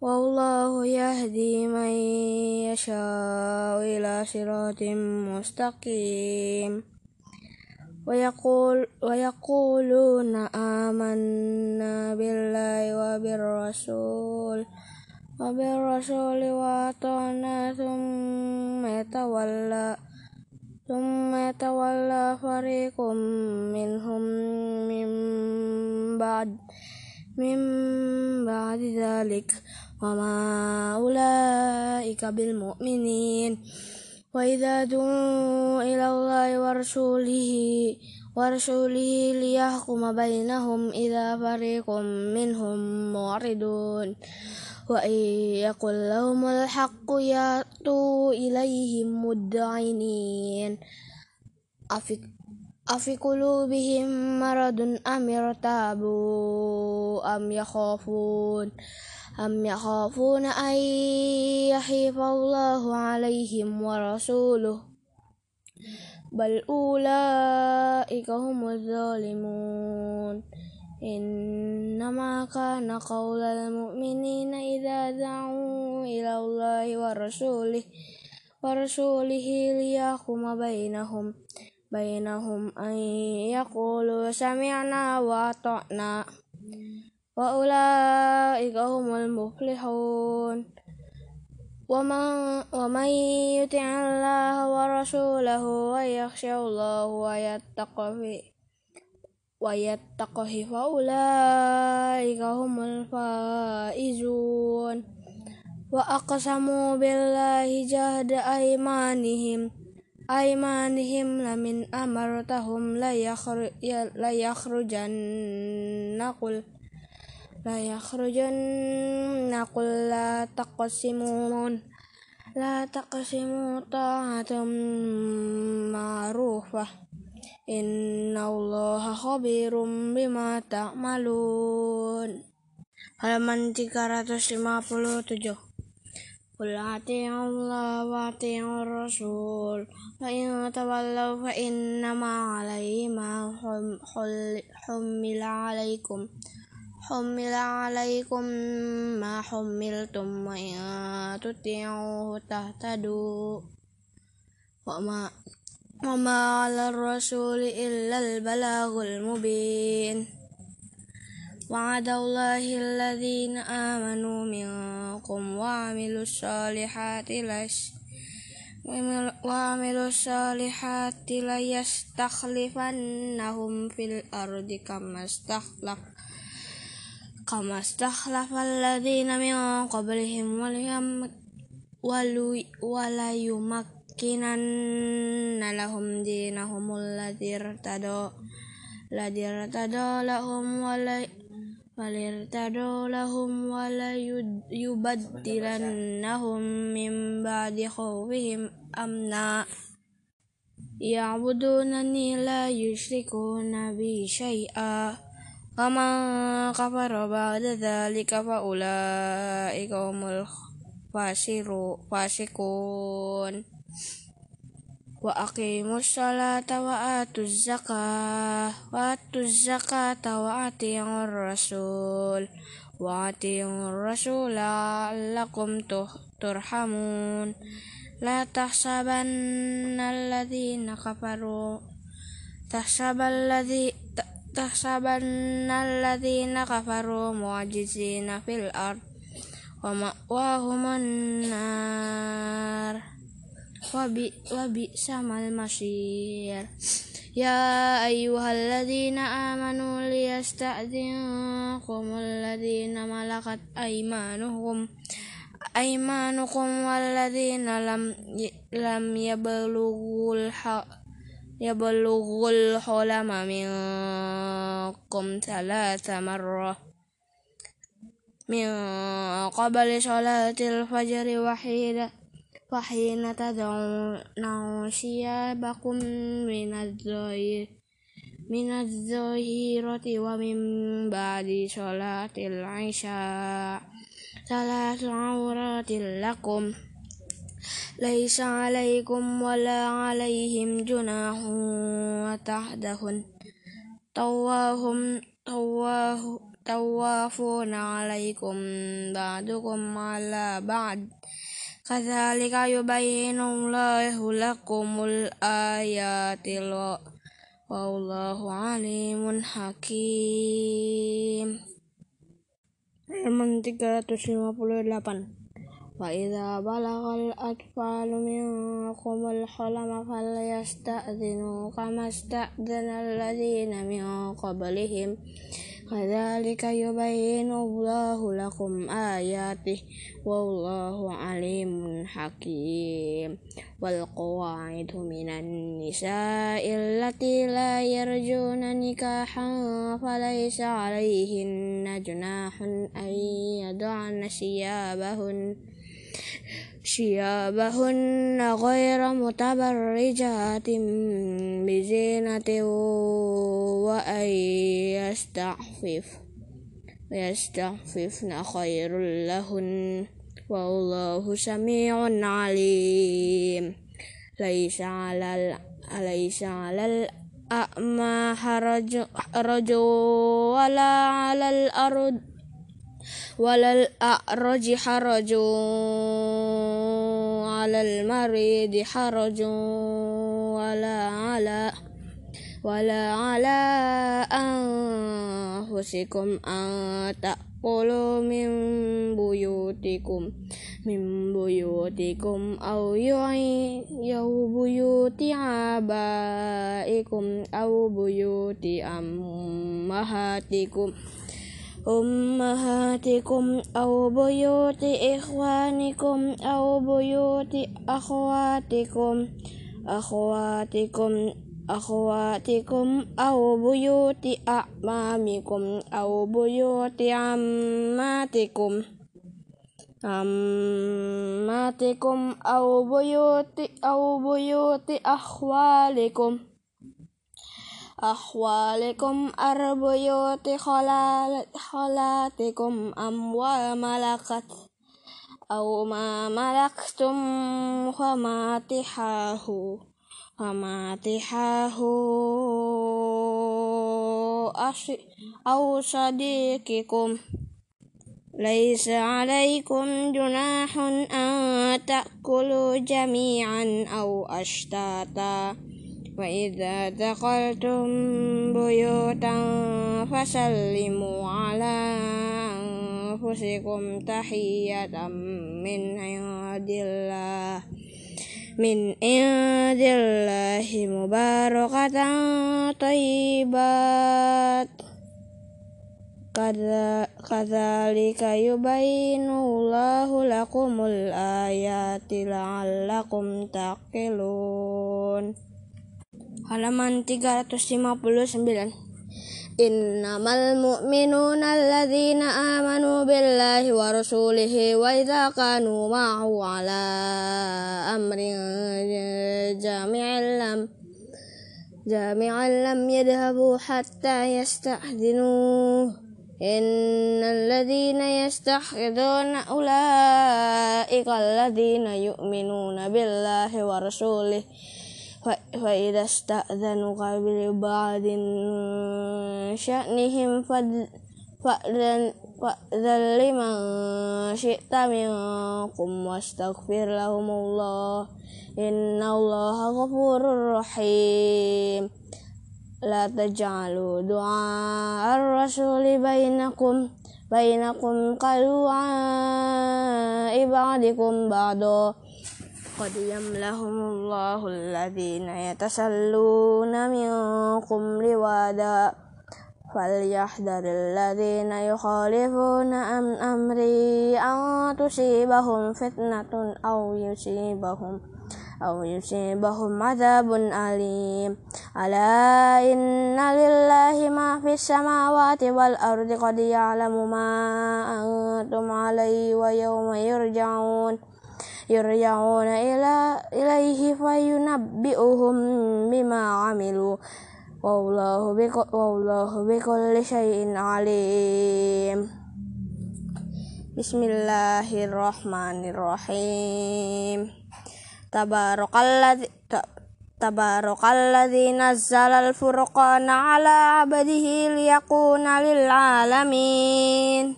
والله يهدي من يشاء إلى صراط مستقيم. ويقول ويقولون آمنا بالله وبالرسول وبالرسول وأطعنا ثم يتولى ثم يتولى فريق منهم من بعد من بعد ذلك. وما أولئك بالمؤمنين وإذا دعوا إلى الله ورسوله ورسوله ليحكم بينهم إذا فريق منهم معرضون وإن يقل لهم الحق يأتوا إليهم مدعنين أفي, قلوبهم مرض أم ارتابوا أم يخافون أم يخافون أن يحيف الله عليهم ورسوله؟ بل أولئك هم الظالمون. إنما كان قول المؤمنين إذا دعوا إلى الله ورسوله ورسوله ليحكم بينهم بينهم أن يقولوا سمعنا وأطعنا. وأولئك هم المفلحون. ومن, ومن يطع الله ورسوله ويخشى الله ويتقه ويتقه فأولئك هم الفائزون. وأقسموا بالله جهد أيمانهم أيمانهم لمن أمرتهم ليخرجن قل ليخرجن قل لا تقسمون لا تقسموا طاعة معروفة إن الله خبير بما تعملون halaman 357 قل أطيعوا الله وأطيعوا الرسول فإن تولوا فإنما عليه ما حمل عليكم حمل عليكم ما حملتم وإن تطيعوه تهتدوا وما وما على الرسول إلا البلاغ المبين وعد الله الذين آمنوا منكم وعملوا الصالحات لش وعملوا الصالحات ليستخلفنهم في الأرض كما استخلف كما استخلف الذين من قبلهم وليمكنن لهم دينهم الذي ارتدى الذي ارتدى لهم وليرتدوا لهم وليبدلنهم من بعد خوفهم أمنا. يعبدونني لا يشركون بي شيئا. ومن كفر بعد ذلك فأولئك هم الفاسقون وأقيموا الصلاة وآتوا الزكاة وآتوا الزكاة وأطيعوا الرسول وأطيعوا الرسول لعلكم ترحمون لا تحسبن الذين كفروا تحسب الذي تحسبن الذين كفروا معجزين في الأرض ومأواهم النار وبئس ما المصير يا أيها الذين آمنوا ليستأذنكم الذين ملكت أيمانكم أيمانكم والذين لم لم يبلغوا الحق يبلغ الحلم منكم ثلاث مرة. من قبل صلاة الفجر وحين وحين تدعون ثيابكم من الظهير من الظهيرة ومن بعد صلاة العشاء. ثلاث عورات لكم. ليس عليكم ولا عليهم جناح وتحدهن طواهم طواه طوافون عليكم بعضكم على بعض. كذلك يبين الله لكم الآيات والله عليم حكيم. Halaman 358 وإذا بلغ الأطفال منكم الحلم فليستأذنوا كما استأذن الذين من قبلهم. كذلك يبين الله لكم آياته والله عليم حكيم. والقواعد من النساء التي لا يرجون نكاحا فليس عليهن جناح أن يدعن ثيابهن. شيابهن غير متبرجات بزينة وأن يستعفف يستعففن خير لهن والله سميع عليم. ليس على ليس على الأعمى حرج ولا على الأرض. ولا الأعرج حرج على المريض حرج ولا على ولا على أنفسكم أن تأكلوا من بيوتكم من بيوتكم أو أو بيوت آبائكم أو بيوت أمهاتكم أمهاتكم أو بيوت إخوانكم أو بيوت أخواتكم أخواتكم أخواتكم أو بيوت أعمامكم أو بيوت عماتكم عماتكم أو بيوت أو بيوت أخوالكم أخوالكم أربيوت خالاتكم أموال ملكت أو ما ملكتم فماتحاه فماتحاه أو صديقكم. ليس عليكم جناح أن تأكلوا جميعا أو أشتاتا. وإذا دخلتم بيوتا فسلموا على أنفسكم تحية من عند الله من عند الله مباركة طيبات كذلك يبين الله لكم الآيات لعلكم تعقلون halaman 359 Innamal mu'minuna alladzina amanu billahi wa rasulihi wa idza kanu ma'ahu ala amrin jami'an lam jami'an lam yadhhabu hatta yasta'dinu innal ladzina yastahiduna ulaika alladzina yu'minuna billahi wa rasulihi فإذا استأذنوك لبعض شأنهم فأذن لمن شئت منكم واستغفر لهم الله إن الله غفور رحيم. لا تجعلوا دعاء الرسول بينكم بينكم كدعاء بعضكم بعضا قد يملهم الله الذين يتسلون منكم لوادا فليحذر الذين يخالفون عن أمري أن تصيبهم فتنة أو يصيبهم أو يصيبهم عذاب أليم ألا إن لله ما في السماوات والأرض قد يعلم ما أنتم عليه ويوم يرجعون يرجعون إلى إليه فينبئهم بما عملوا. والله والله بكل شيء عليم. بسم الله الرحمن الرحيم. تبارك الذي تبارك الذي نزل الفرقان على عبده ليكون للعالمين.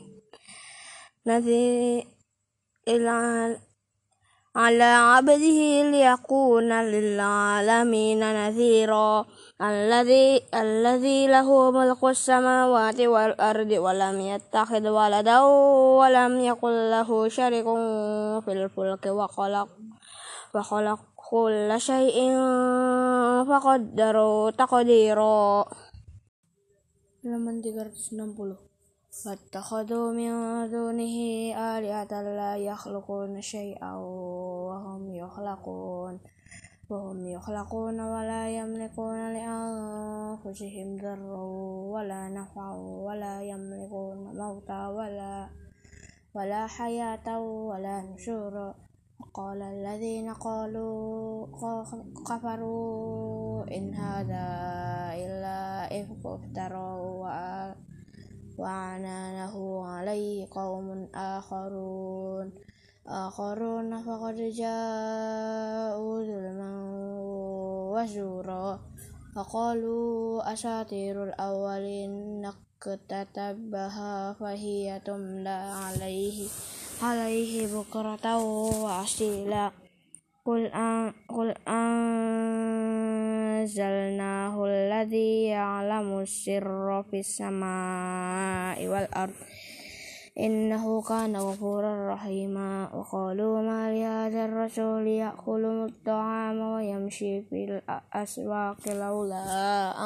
نذير على عبده ليكون للعالمين نذيرا. الذي الذي له ملك السماوات والأرض ولم يتخذ ولدا ولم يكن له شريك في الفلك وخلق وخلق كل شيء فقدره تقديرا. halaman 360 واتخذوا من دونه آلهة لا يخلقون شيئا وهم يخلقون وهم يخلقون ولا يملكون لأنفسهم ضرا ولا نفعا ولا يملكون موتا ولا ولا حياة ولا نشورا قال الذين قالوا كفروا إن هذا إلا إفك افتروا وأعانه عليه قوم آخرون. آخرون فقد جاءوا ظلما وزورا. فقالوا أساطير الأولين نكتتبها فهي تملى عليه عليه بكرة وأصيلا قل أن قل أنزلناه الذي يعلم السر في السماء والأرض. إنه كان غفورا رحيما. وقالوا ما لهذا الرسول يأكل الطعام ويمشي في الأسواق لولا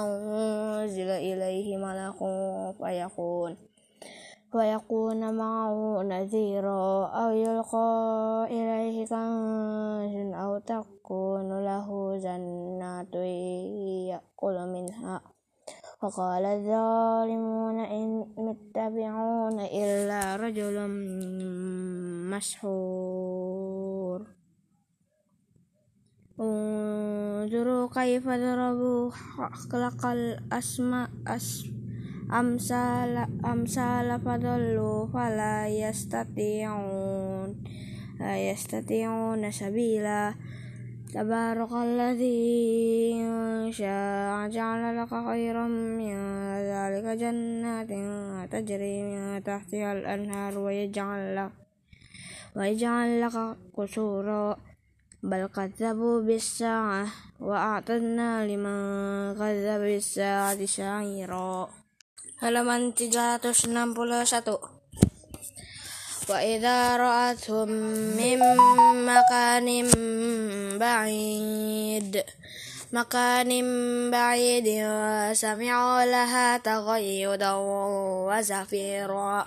أنزل إليه ملك فيكون ويكون معه نذيرا أو يلقى إليه كنز أو تكون له جنات يأكل منها. وقال الظالمون إن متبعون إلا رجل مسحور. انظروا كيف ضربوا خلق الأسماء أمثال أمثال فضلوا فلا يستطيعون لا يستطيعون سبيلا. تبارك الذي شاء جعل لك خيرا من ذلك جنات تجري من تحتها الأنهار ويجعل لك ويجعل لك قصورا. بل كذبوا بالساعة وأعتدنا لمن كذب بالساعة سعيرا. Halaman 361 وإذا رأتهم من مكان بعيد مكان بعيد وسمعوا لها تغيدا وزفيرا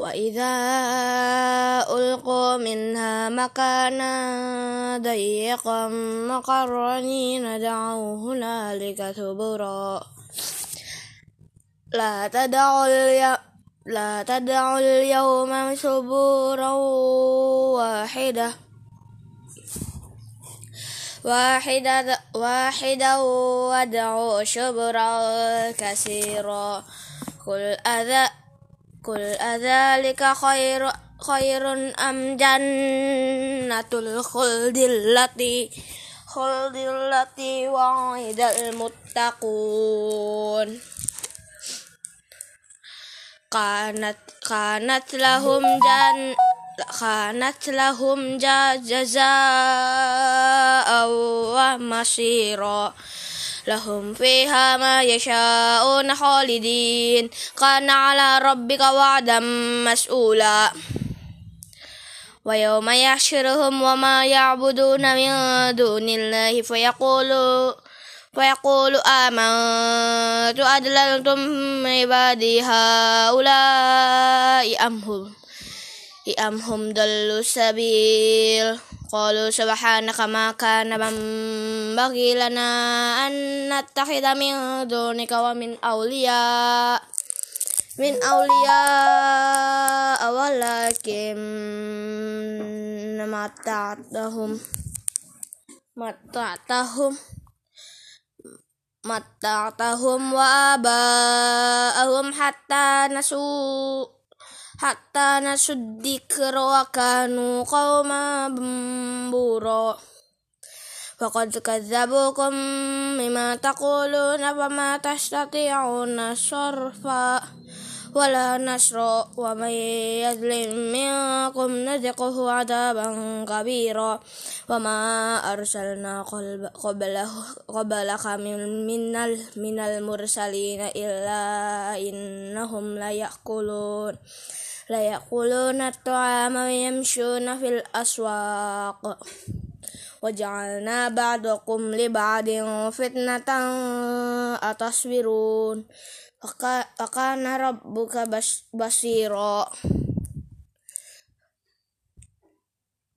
وإذا ألقوا منها مكانا ضيقا مقرنين دعوا هنالك ثبرا لا تدعوا لا تدعوا اليوم ثبورا واحدة. واحدة واحدة وادعوا شبرا كثيرا. قل أذا قل أذلك خير خير أم جنة الخلد التي خلد التي وعد المتقون؟ كانت كانت لهم جن كانت لهم جزاء ومصيرا. لهم فيها ما يشاءون خالدين. كان على ربك وعدا مسؤولا. ويوم يحشرهم وما يعبدون من دون الله فيقولوا ويقول آمنت أدللتم عبادي هؤلاء أم هم أم هم ضلوا السبيل؟ قالوا سبحانك ما كان ينبغي لنا أن نتخذ من دونك ومن أولياء من أولياء ولكن متعتهم متعتهم matta'tahum wa aba'ahum hatta nasu hatta nasuddikr wa kanu qawma bura faqad kazzabukum mimma taquluna wa ma tastati'una sarfa ولا نصر ومن يظلم منكم نذقه عذابا كبيرا وما أرسلنا قبله قبلك من من المرسلين إلا إنهم ليأكلون ليأكلون الطعام ويمشون في الأسواق وجعلنا بعضكم لبعض فتنة أتصبرون Waka, wakana buka bas, basiro.